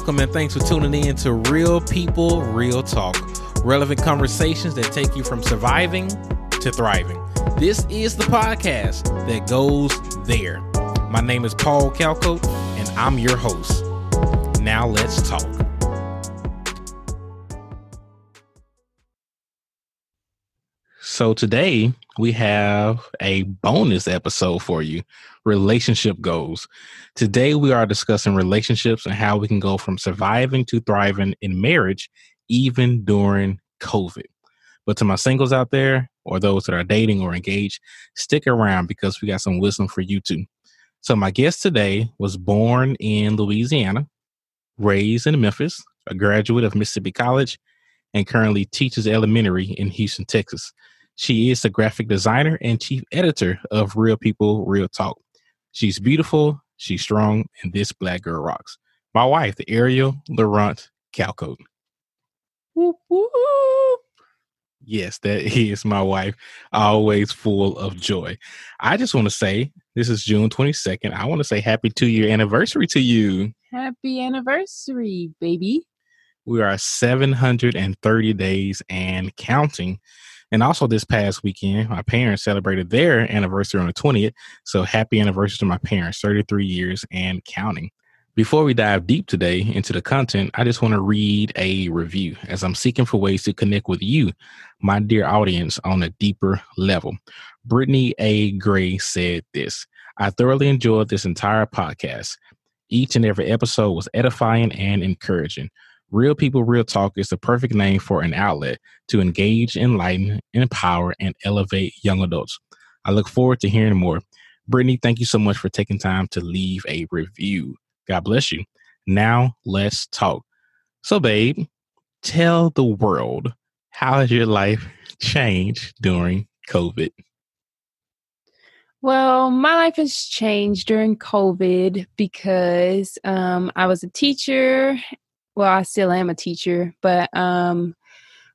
welcome, and thanks for tuning in to Real People, Real Talk. Relevant conversations that take you from surviving to thriving. This is the podcast that goes there. My name is Paul Calcote, and I'm your host. Now let's talk. So today we have a bonus episode for you relationship goals. Today we are discussing relationships and how we can go from surviving to thriving in marriage, even during COVID. But to my singles out there, or those that are dating or engaged, stick around because we got some wisdom for you too. So, my guest today was born in Louisiana, raised in Memphis, a graduate of Mississippi College, and currently teaches elementary in Houston, Texas. She is the graphic designer and chief editor of Real People, Real Talk. She's beautiful, she's strong, and this black girl rocks. My wife, the Ariel Laurent Calcote. Whoop, whoop. Yes, that is my wife, always full of joy. I just want to say this is June 22nd. I want to say happy two year anniversary to you. Happy anniversary, baby. We are 730 days and counting. And also, this past weekend, my parents celebrated their anniversary on the 20th. So, happy anniversary to my parents, 33 years and counting. Before we dive deep today into the content, I just want to read a review as I'm seeking for ways to connect with you, my dear audience, on a deeper level. Brittany A. Gray said this I thoroughly enjoyed this entire podcast. Each and every episode was edifying and encouraging. Real People, Real Talk is the perfect name for an outlet to engage, enlighten, empower, and elevate young adults. I look forward to hearing more. Brittany, thank you so much for taking time to leave a review. God bless you. Now let's talk. So, babe, tell the world how has your life changed during COVID? Well, my life has changed during COVID because um, I was a teacher well, I still am a teacher, but um,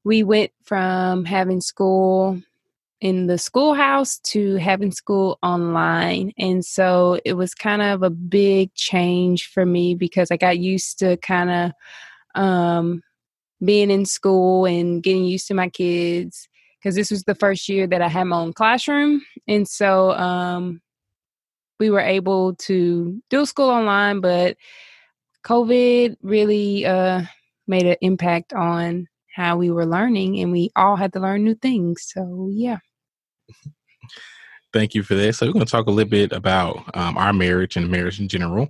we went from having school in the schoolhouse to having school online. And so it was kind of a big change for me because I got used to kind of um, being in school and getting used to my kids because this was the first year that I had my own classroom. And so um, we were able to do school online, but COVID really uh, made an impact on how we were learning, and we all had to learn new things. So, yeah. Thank you for that. So, we're going to talk a little bit about um, our marriage and marriage in general.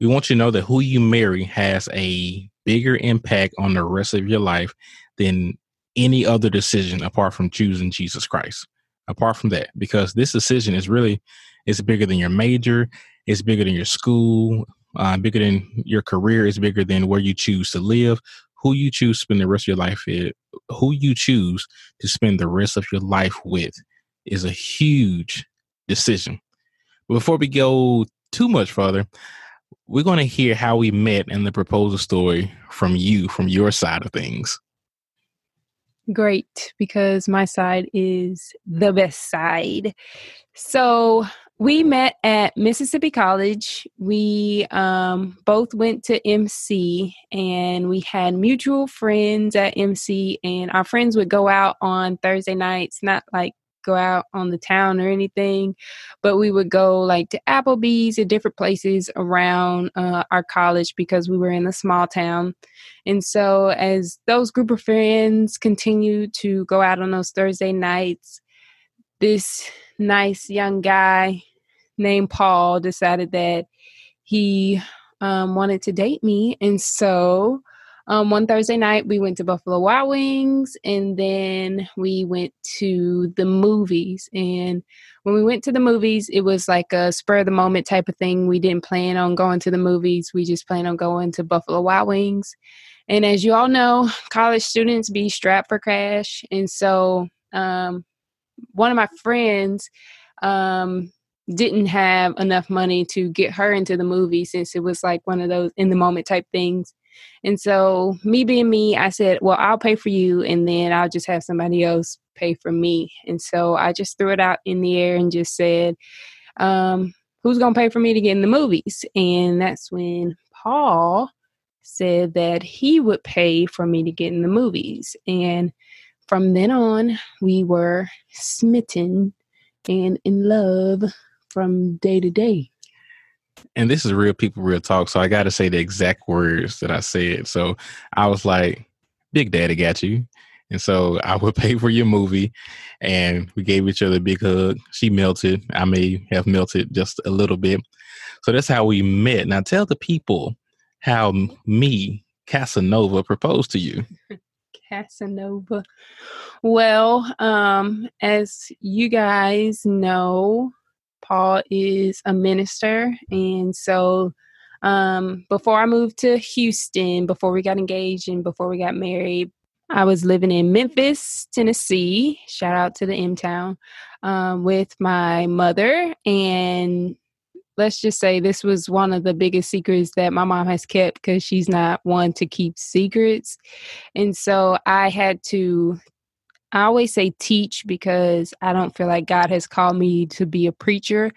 We want you to know that who you marry has a bigger impact on the rest of your life than any other decision apart from choosing Jesus Christ. Apart from that, because this decision is really it's bigger than your major, it's bigger than your school, uh, bigger than your career is bigger than where you choose to live who you choose to spend the rest of your life with who you choose to spend the rest of your life with is a huge decision. Before we go too much further we're going to hear how we met and the proposal story from you from your side of things. Great because my side is the best side. So we met at Mississippi College. We um, both went to MC and we had mutual friends at MC, and our friends would go out on Thursday nights, not like go out on the town or anything, but we would go like to Applebee's and different places around uh, our college because we were in a small town. And so, as those group of friends continued to go out on those Thursday nights, this nice young guy named Paul decided that he um, wanted to date me. And so um, one Thursday night, we went to Buffalo Wild Wings and then we went to the movies. And when we went to the movies, it was like a spur of the moment type of thing. We didn't plan on going to the movies, we just planned on going to Buffalo Wild Wings. And as you all know, college students be strapped for cash. And so um, one of my friends um, didn't have enough money to get her into the movie since it was like one of those in the moment type things. And so, me being me, I said, Well, I'll pay for you, and then I'll just have somebody else pay for me. And so, I just threw it out in the air and just said, um, Who's going to pay for me to get in the movies? And that's when Paul said that he would pay for me to get in the movies. And from then on, we were smitten and in love from day to day. And this is real people, real talk. So I got to say the exact words that I said. So I was like, Big Daddy got you. And so I would pay for your movie and we gave each other a big hug. She melted. I may have melted just a little bit. So that's how we met. Now tell the people how me, Casanova, proposed to you. Casanova. Well, um, as you guys know, Paul is a minister. And so um, before I moved to Houston, before we got engaged and before we got married, I was living in Memphis, Tennessee. Shout out to the M Town um, with my mother. And let's just say this was one of the biggest secrets that my mom has kept because she's not one to keep secrets. And so I had to, I always say teach because I don't feel like God has called me to be a preacher.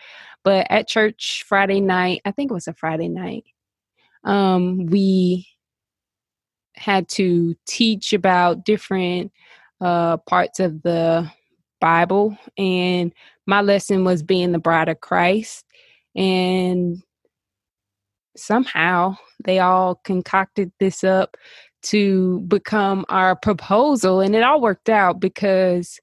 But at church Friday night, I think it was a Friday night, um, we had to teach about different uh, parts of the Bible, and my lesson was being the bride of Christ. And somehow they all concocted this up to become our proposal, and it all worked out because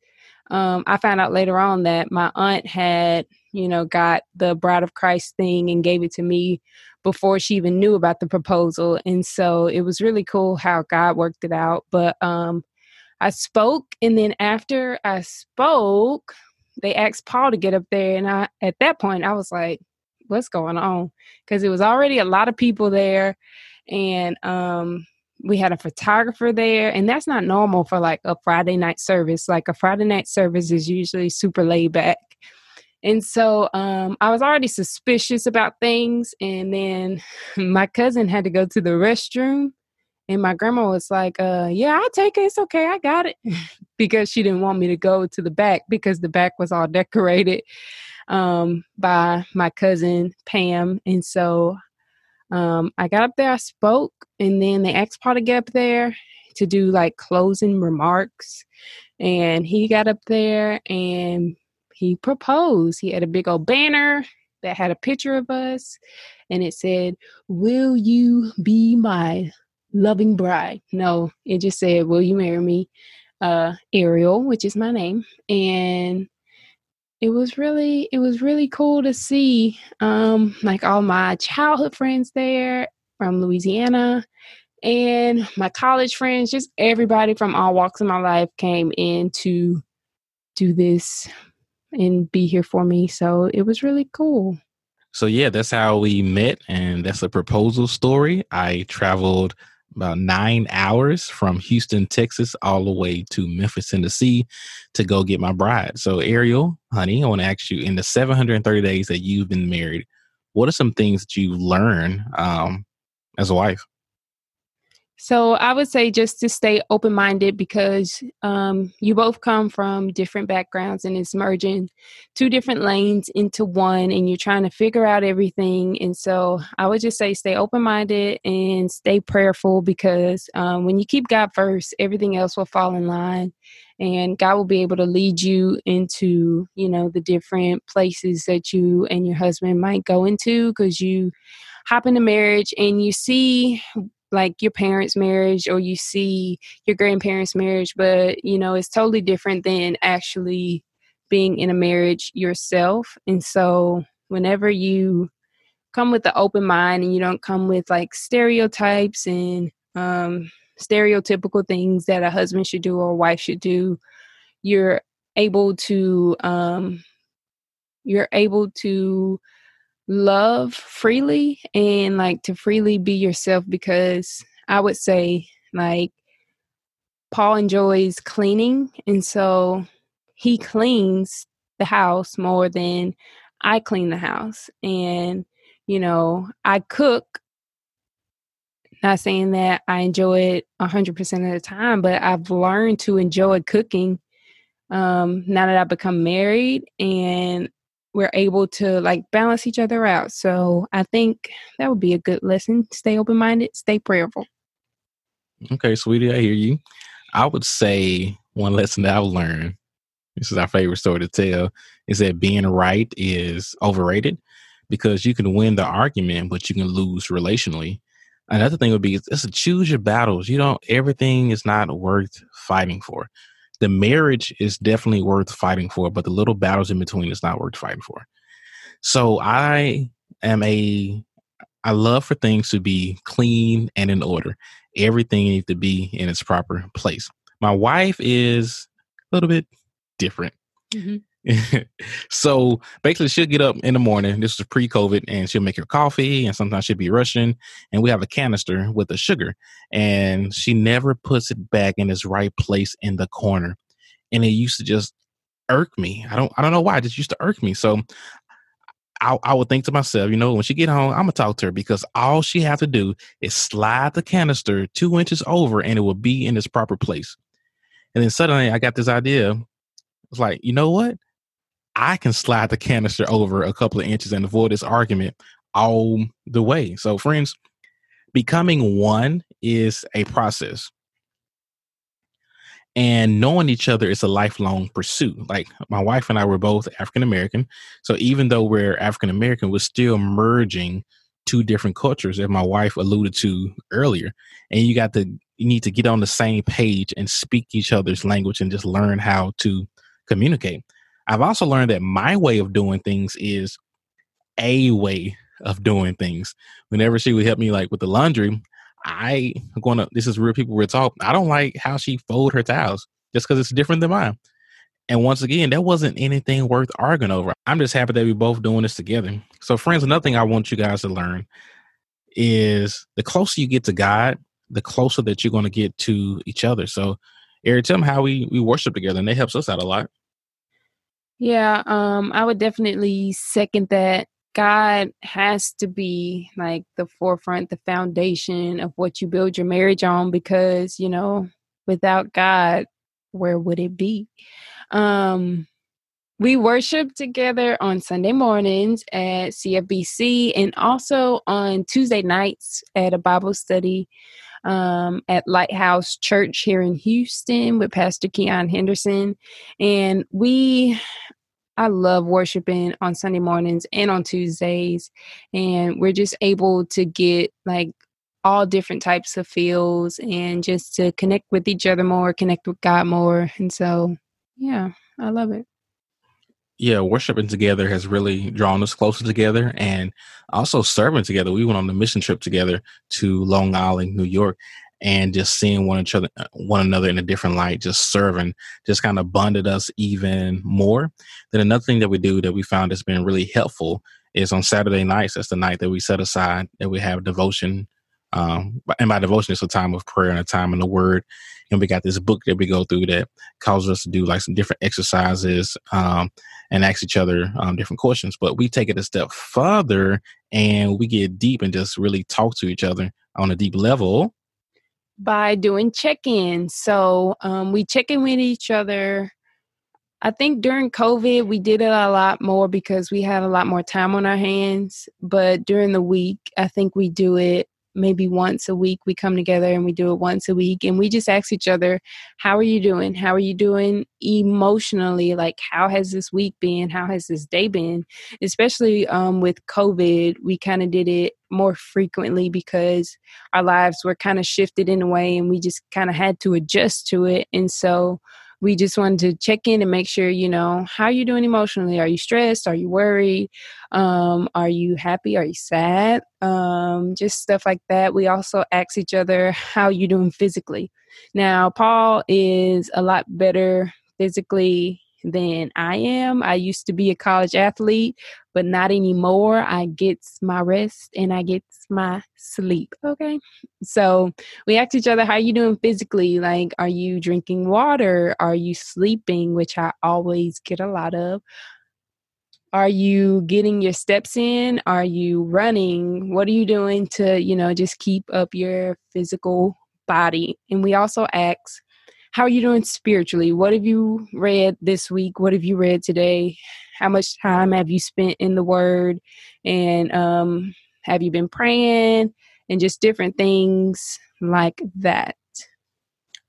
um, I found out later on that my aunt had, you know, got the bride of Christ thing and gave it to me before she even knew about the proposal. And so it was really cool how God worked it out. But um, I spoke, and then after I spoke, they asked Paul to get up there. And I, at that point, I was like, what's going on? Because it was already a lot of people there. And um, we had a photographer there and that's not normal for like a friday night service like a friday night service is usually super laid back and so um, I was already suspicious about things. And then my cousin had to go to the restroom. And my grandma was like, uh, yeah, I'll take it. It's okay. I got it. because she didn't want me to go to the back because the back was all decorated um, by my cousin Pam. And so um, I got up there, I spoke, and then they asked Paul to get up there to do like closing remarks. And he got up there and he proposed. He had a big old banner that had a picture of us and it said, Will you be my loving bride? No, it just said, Will you marry me? Uh, Ariel, which is my name. And it was really it was really cool to see um like all my childhood friends there from Louisiana and my college friends just everybody from all walks of my life came in to do this and be here for me. So it was really cool. So yeah, that's how we met, and that's a proposal story. I traveled about nine hours from Houston, Texas, all the way to Memphis, Tennessee, to go get my bride. So Ariel, honey, I want to ask you: in the 730 days that you've been married, what are some things that you've learned um, as a wife? So I would say just to stay open minded because um, you both come from different backgrounds and it's merging two different lanes into one and you're trying to figure out everything. And so I would just say stay open minded and stay prayerful because um, when you keep God first, everything else will fall in line and God will be able to lead you into, you know, the different places that you and your husband might go into because you hop into marriage and you see like your parents' marriage or you see your grandparents' marriage, but you know, it's totally different than actually being in a marriage yourself. And so, whenever you come with the open mind and you don't come with like stereotypes and um, stereotypical things that a husband should do or a wife should do, you're able to um, you're able to love freely and like to freely be yourself because I would say like Paul enjoys cleaning and so he cleans the house more than I clean the house. And you know I cook. Not saying that I enjoy it 100% of the time but I've learned to enjoy cooking um now that I've become married and we're able to like balance each other out. So I think that would be a good lesson. Stay open minded, stay prayerful. Okay, sweetie, I hear you. I would say one lesson that I've learned, this is our favorite story to tell, is that being right is overrated because you can win the argument, but you can lose relationally. Another thing would be is to choose your battles. You don't everything is not worth fighting for. The marriage is definitely worth fighting for, but the little battles in between is not worth fighting for. So I am a I love for things to be clean and in order. Everything needs to be in its proper place. My wife is a little bit different. Mm-hmm. so basically, she'll get up in the morning. This was pre COVID, and she'll make her coffee, and sometimes she'll be rushing. And we have a canister with the sugar, and she never puts it back in its right place in the corner. And it used to just irk me. I don't, I don't know why. It just used to irk me. So I, I would think to myself, you know, when she get home, I'm gonna talk to her because all she have to do is slide the canister two inches over, and it will be in its proper place. And then suddenly, I got this idea. It's like, you know what? I can slide the canister over a couple of inches and avoid this argument all the way. So, friends, becoming one is a process. And knowing each other is a lifelong pursuit. Like my wife and I were both African American. So even though we're African American, we're still merging two different cultures, as my wife alluded to earlier. And you got to you need to get on the same page and speak each other's language and just learn how to communicate. I've also learned that my way of doing things is a way of doing things. Whenever she would help me like with the laundry, I gonna this is real people we're talking. I don't like how she fold her towels just because it's different than mine. And once again, that wasn't anything worth arguing over. I'm just happy that we're both doing this together. So, friends, another thing I want you guys to learn is the closer you get to God, the closer that you're going to get to each other. So, Ariel, tell them how we we worship together, and that helps us out a lot. Yeah, um, I would definitely second that. God has to be like the forefront, the foundation of what you build your marriage on because, you know, without God, where would it be? Um, we worship together on Sunday mornings at CFBC and also on Tuesday nights at a Bible study um, at Lighthouse Church here in Houston with Pastor Keion Henderson. And we, I love worshiping on Sunday mornings and on Tuesdays. And we're just able to get like all different types of feels and just to connect with each other more, connect with God more. And so, yeah, I love it yeah, worshiping together has really drawn us closer together and also serving together. We went on the mission trip together to Long Island, New York, and just seeing one each other, uh, one another in a different light, just serving, just kind of bonded us even more. Then another thing that we do that we found has been really helpful is on Saturday nights. That's the night that we set aside that we have devotion. Um, and by devotion, it's a time of prayer and a time in the Word. And we got this book that we go through that causes us to do like some different exercises. Um, and ask each other um, different questions. But we take it a step further and we get deep and just really talk to each other on a deep level by doing check-ins. So um, we check in with each other. I think during COVID we did it a lot more because we had a lot more time on our hands. But during the week, I think we do it maybe once a week we come together and we do it once a week and we just ask each other how are you doing? How are you doing emotionally? Like how has this week been? How has this day been? Especially um, with covid we kind of did it more frequently because our lives were kind of shifted in a way and we just kind of had to adjust to it and so we just wanted to check in and make sure you know how are you doing emotionally? Are you stressed? Are you worried? Um, are you happy? Are you sad? Um, just stuff like that. We also ask each other how you doing physically? Now paul is a lot better physically than I am. I used to be a college athlete, but not anymore. I get my rest and I get my sleep. Okay. So we ask each other, how are you doing physically? Like, are you drinking water? Are you sleeping? Which I always get a lot of. Are you getting your steps in? Are you running? What are you doing to, you know, just keep up your physical body? And we also ask, how are you doing spiritually? What have you read this week? What have you read today? How much time have you spent in the Word? And um, have you been praying? And just different things like that.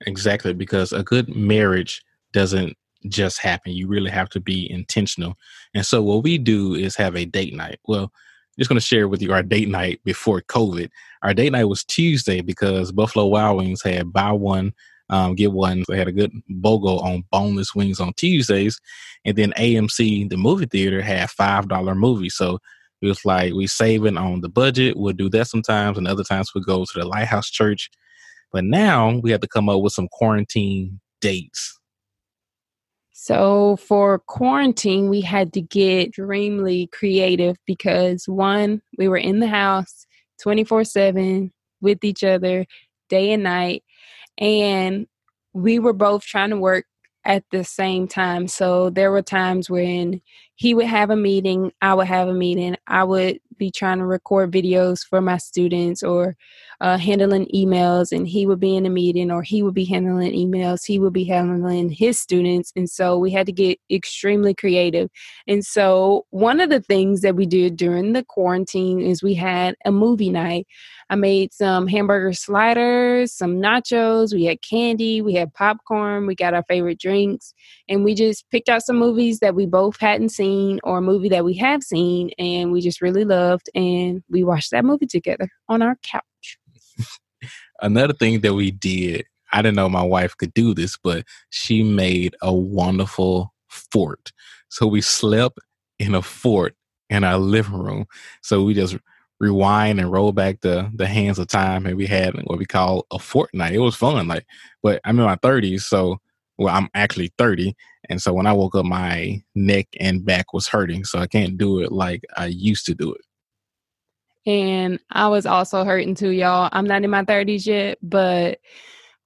Exactly, because a good marriage doesn't just happen. You really have to be intentional. And so, what we do is have a date night. Well, just going to share with you our date night before COVID. Our date night was Tuesday because Buffalo Wild Wings had buy one, um, get one. They had a good BOGO on boneless wings on Tuesdays. And then AMC, the movie theater, had $5 movies. So it was like we saving on the budget. We'll do that sometimes, and other times we we'll go to the Lighthouse Church. But now we have to come up with some quarantine dates so for quarantine, we had to get extremely creative because one, we were in the house 24 7 with each other day and night. And we were both trying to work at the same time. So there were times when he would have a meeting, I would have a meeting, I would be trying to record videos for my students or uh, handling emails and he would be in a meeting or he would be handling emails he would be handling his students and so we had to get extremely creative. And so one of the things that we did during the quarantine is we had a movie night. I made some hamburger sliders some nachos we had candy we had popcorn we got our favorite drinks and we just picked out some movies that we both hadn't seen or a movie that we have seen and we just really loved and we watched that movie together on our couch Another thing that we did, I didn't know my wife could do this, but she made a wonderful fort. So we slept in a fort in our living room. So we just rewind and roll back the the hands of time and we had what we call a fortnight. It was fun. Like but I'm in my thirties, so well I'm actually 30. And so when I woke up my neck and back was hurting. So I can't do it like I used to do it. And I was also hurting too, y'all. I'm not in my 30s yet, but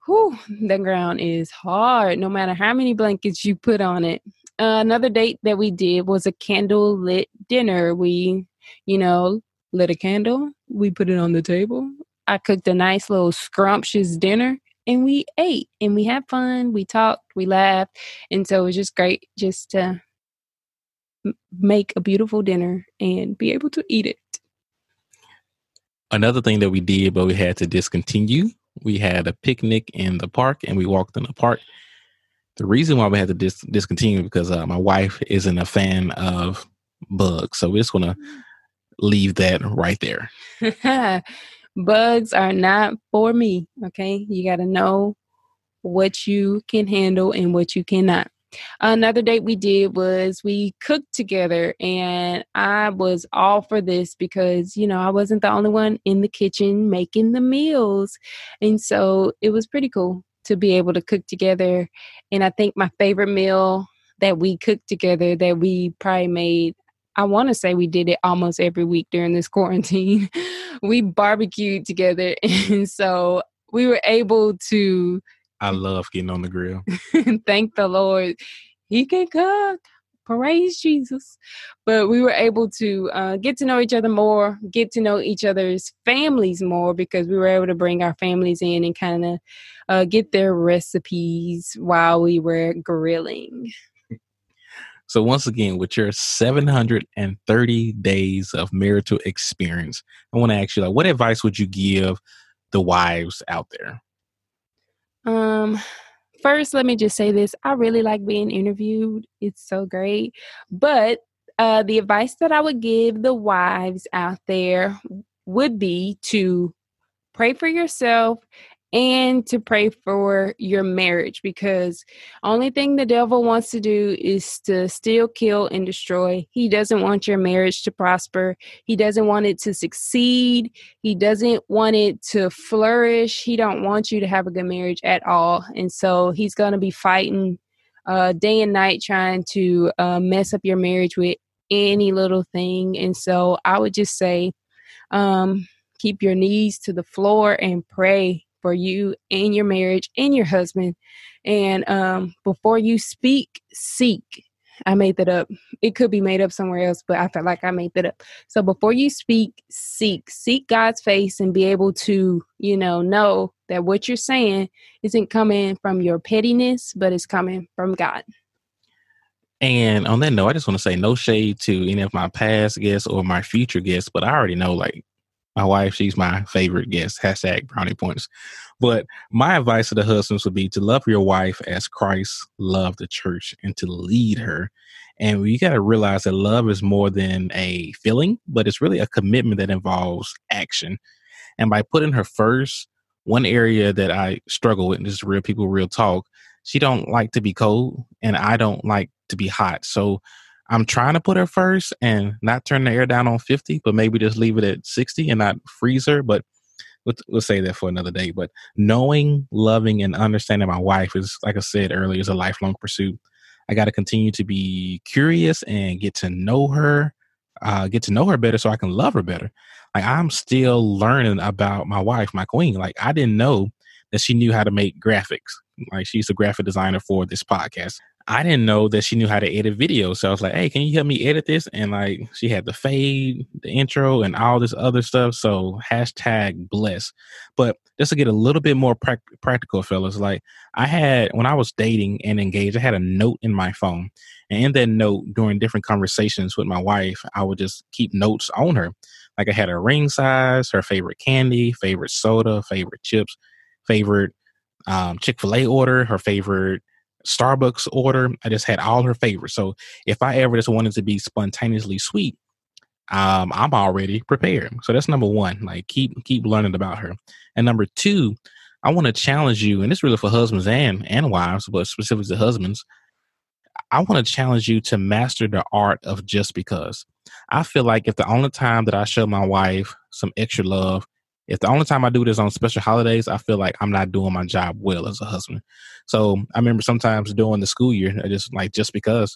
whew, the ground is hard no matter how many blankets you put on it. Uh, another date that we did was a candle lit dinner. We, you know, lit a candle, we put it on the table. I cooked a nice little scrumptious dinner and we ate and we had fun. We talked, we laughed. And so it was just great just to make a beautiful dinner and be able to eat it. Another thing that we did, but we had to discontinue, we had a picnic in the park and we walked in the park. The reason why we had to dis- discontinue because uh, my wife isn't a fan of bugs. So we're just going to leave that right there. bugs are not for me. Okay. You got to know what you can handle and what you cannot. Another date we did was we cooked together, and I was all for this because, you know, I wasn't the only one in the kitchen making the meals. And so it was pretty cool to be able to cook together. And I think my favorite meal that we cooked together that we probably made I want to say we did it almost every week during this quarantine. we barbecued together. And so we were able to I love getting on the grill. Thank the Lord. He can cook. Praise Jesus. But we were able to uh, get to know each other more, get to know each other's families more because we were able to bring our families in and kind of uh, get their recipes while we were grilling. So, once again, with your 730 days of marital experience, I want to ask you, like, what advice would you give the wives out there? Um, first, let me just say this. I really like being interviewed. It's so great. But uh, the advice that I would give the wives out there would be to pray for yourself and to pray for your marriage because only thing the devil wants to do is to steal kill and destroy. He doesn't want your marriage to prosper. He doesn't want it to succeed. He doesn't want it to flourish. He don't want you to have a good marriage at all. And so he's going to be fighting uh, day and night trying to uh, mess up your marriage with any little thing. And so i would just say um, keep your knees to the floor and pray for you and your marriage and your husband. And um, before you speak, seek. I made that up. It could be made up somewhere else, but I felt like I made that up. So before you speak, seek. Seek God's face and be able to, you know, know that what you're saying isn't coming from your pettiness, but it's coming from God. And on that note, I just want to say no shade to any of my past guests or my future guests, but I already know like my wife, she's my favorite guest. Hashtag brownie points. But my advice to the husbands would be to love your wife as Christ loved the church and to lead her. And you got to realize that love is more than a feeling, but it's really a commitment that involves action. And by putting her first, one area that I struggle with, and this is real people, real talk, she don't like to be cold and I don't like to be hot. So I'm trying to put her first and not turn the air down on 50, but maybe just leave it at 60 and not freeze her. But we'll, we'll say that for another day. But knowing, loving, and understanding my wife is, like I said earlier, is a lifelong pursuit. I got to continue to be curious and get to know her, uh, get to know her better so I can love her better. Like I'm still learning about my wife, my queen. Like I didn't know that she knew how to make graphics. Like she's a graphic designer for this podcast. I didn't know that she knew how to edit videos. So I was like, hey, can you help me edit this? And like she had the fade, the intro, and all this other stuff. So hashtag bless. But just to get a little bit more pra- practical, fellas, like I had when I was dating and engaged, I had a note in my phone. And in that note, during different conversations with my wife, I would just keep notes on her. Like I had her ring size, her favorite candy, favorite soda, favorite chips, favorite um, Chick fil A order, her favorite Starbucks order. I just had all her favorites. So if I ever just wanted to be spontaneously sweet, um, I'm already prepared. So that's number one. Like keep keep learning about her. And number two, I want to challenge you, and it's really for husbands and and wives, but specifically husbands. I want to challenge you to master the art of just because. I feel like if the only time that I show my wife some extra love if the only time I do this on special holidays, I feel like I'm not doing my job well as a husband. So I remember sometimes during the school year, I just like just because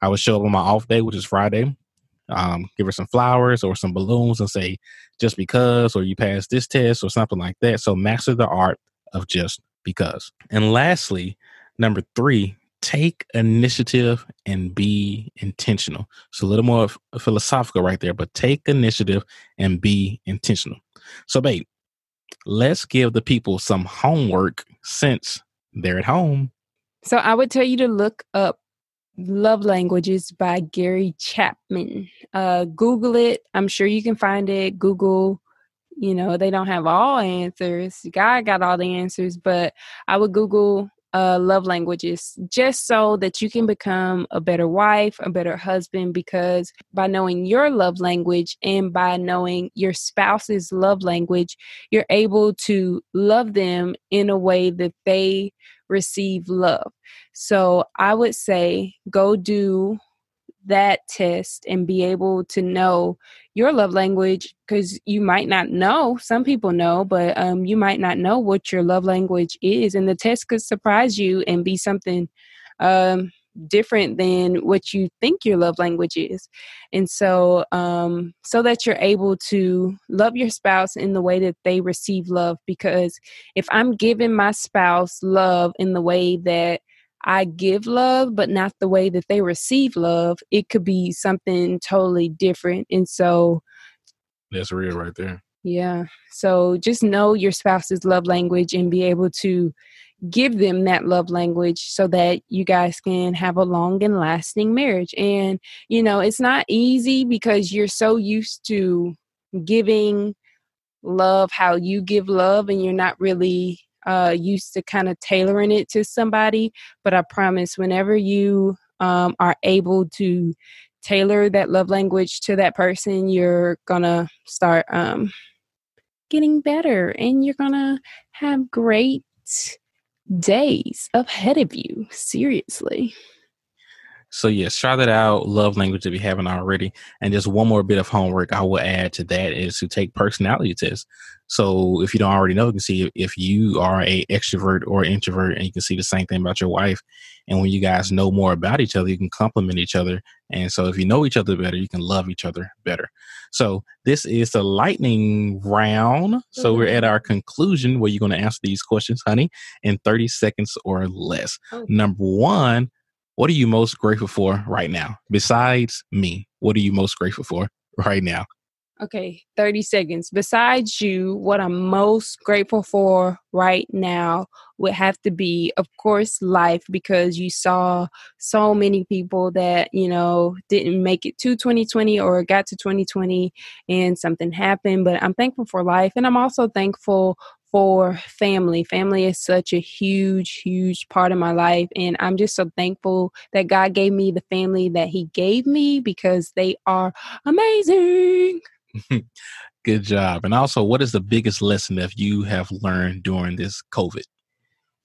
I would show up on my off day, which is Friday, um, give her some flowers or some balloons and say, just because, or you passed this test or something like that. So master the art of just because. And lastly, number three, take initiative and be intentional. It's a little more philosophical right there, but take initiative and be intentional. So, babe, let's give the people some homework since they're at home. So, I would tell you to look up Love Languages by Gary Chapman. Uh, Google it. I'm sure you can find it. Google, you know, they don't have all answers. God got all the answers, but I would Google uh, love languages just so that you can become a better wife, a better husband, because by knowing your love language and by knowing your spouse's love language, you're able to love them in a way that they receive love. So I would say go do that test and be able to know your love language because you might not know some people know but um, you might not know what your love language is and the test could surprise you and be something um, different than what you think your love language is. And so um, so that you're able to love your spouse in the way that they receive love because if i'm giving my spouse love in the way that I give love, but not the way that they receive love, it could be something totally different. And so that's real right there. Yeah. So just know your spouse's love language and be able to give them that love language so that you guys can have a long and lasting marriage. And, you know, it's not easy because you're so used to giving love how you give love and you're not really uh, used to kind of tailoring it to somebody. But I promise, whenever you um, are able to tailor that love language to that person, you're gonna start um, getting better and you're gonna have great days ahead of you. Seriously. So yes, try that out. Love language if you haven't already. And just one more bit of homework I will add to that is to take personality tests. So if you don't already know, you can see if you are a extrovert or introvert, and you can see the same thing about your wife. And when you guys know more about each other, you can complement each other. And so if you know each other better, you can love each other better. So this is the lightning round. So mm-hmm. we're at our conclusion where you're going to answer these questions, honey, in 30 seconds or less. Oh. Number one what are you most grateful for right now? Besides me, what are you most grateful for right now? Okay, 30 seconds. Besides you, what I'm most grateful for right now would have to be, of course, life because you saw so many people that, you know, didn't make it to 2020 or got to 2020 and something happened. But I'm thankful for life. And I'm also thankful for family. Family is such a huge, huge part of my life. And I'm just so thankful that God gave me the family that He gave me because they are amazing. Good job. And also, what is the biggest lesson that you have learned during this COVID?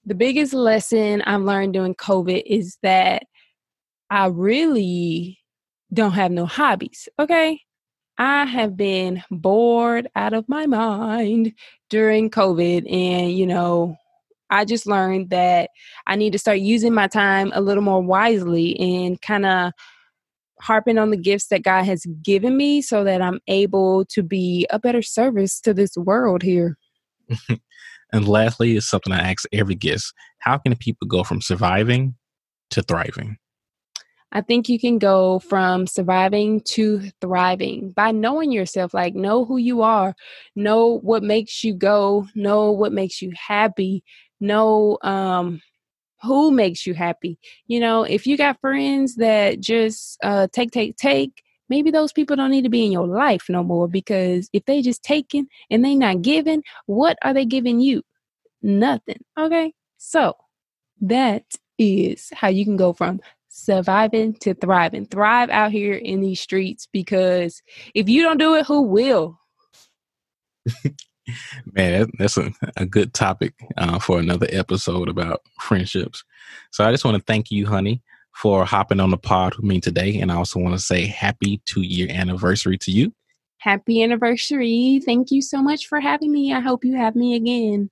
The biggest lesson I've learned during COVID is that I really don't have no hobbies. Okay. I have been bored out of my mind during COVID. And, you know, I just learned that I need to start using my time a little more wisely and kind of harping on the gifts that God has given me so that I'm able to be a better service to this world here. and lastly, is something I ask every guest How can people go from surviving to thriving? I think you can go from surviving to thriving by knowing yourself, like know who you are, know what makes you go, know what makes you happy, know um who makes you happy. You know, if you got friends that just uh take take take, maybe those people don't need to be in your life no more because if they just taking and they not giving, what are they giving you? Nothing. Okay? So, that is how you can go from surviving to thriving. Thrive out here in these streets because if you don't do it, who will? Man, that's a, a good topic uh, for another episode about friendships. So I just want to thank you, honey, for hopping on the pod with me today. And I also want to say happy two year anniversary to you. Happy anniversary. Thank you so much for having me. I hope you have me again.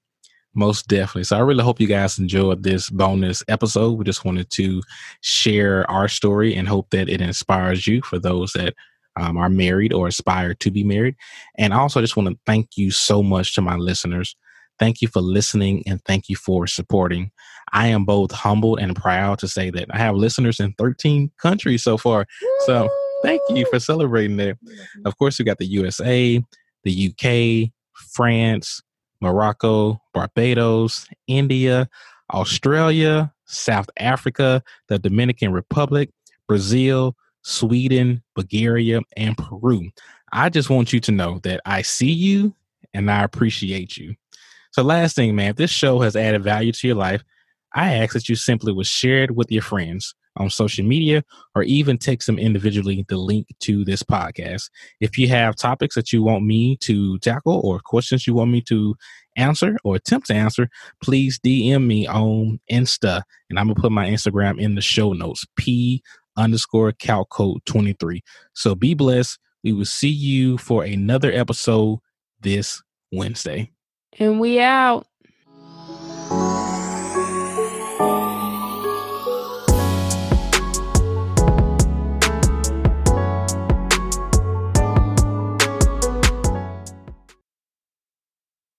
Most definitely. So I really hope you guys enjoyed this bonus episode. We just wanted to share our story and hope that it inspires you for those that um, are married or aspire to be married. And I also, just want to thank you so much to my listeners. Thank you for listening and thank you for supporting. I am both humbled and proud to say that I have listeners in 13 countries so far. So thank you for celebrating that. Of course, we got the USA, the UK, France, Morocco, Barbados, India, Australia, South Africa, the Dominican Republic, Brazil, Sweden, Bulgaria, and Peru. I just want you to know that I see you and I appreciate you. So, last thing, man, if this show has added value to your life, I ask that you simply would share it with your friends on social media or even text them individually the link to this podcast. If you have topics that you want me to tackle or questions you want me to answer or attempt to answer, please DM me on Insta. And I'm going to put my Instagram in the show notes P underscore calc code 23. So be blessed. We will see you for another episode this Wednesday. And we out.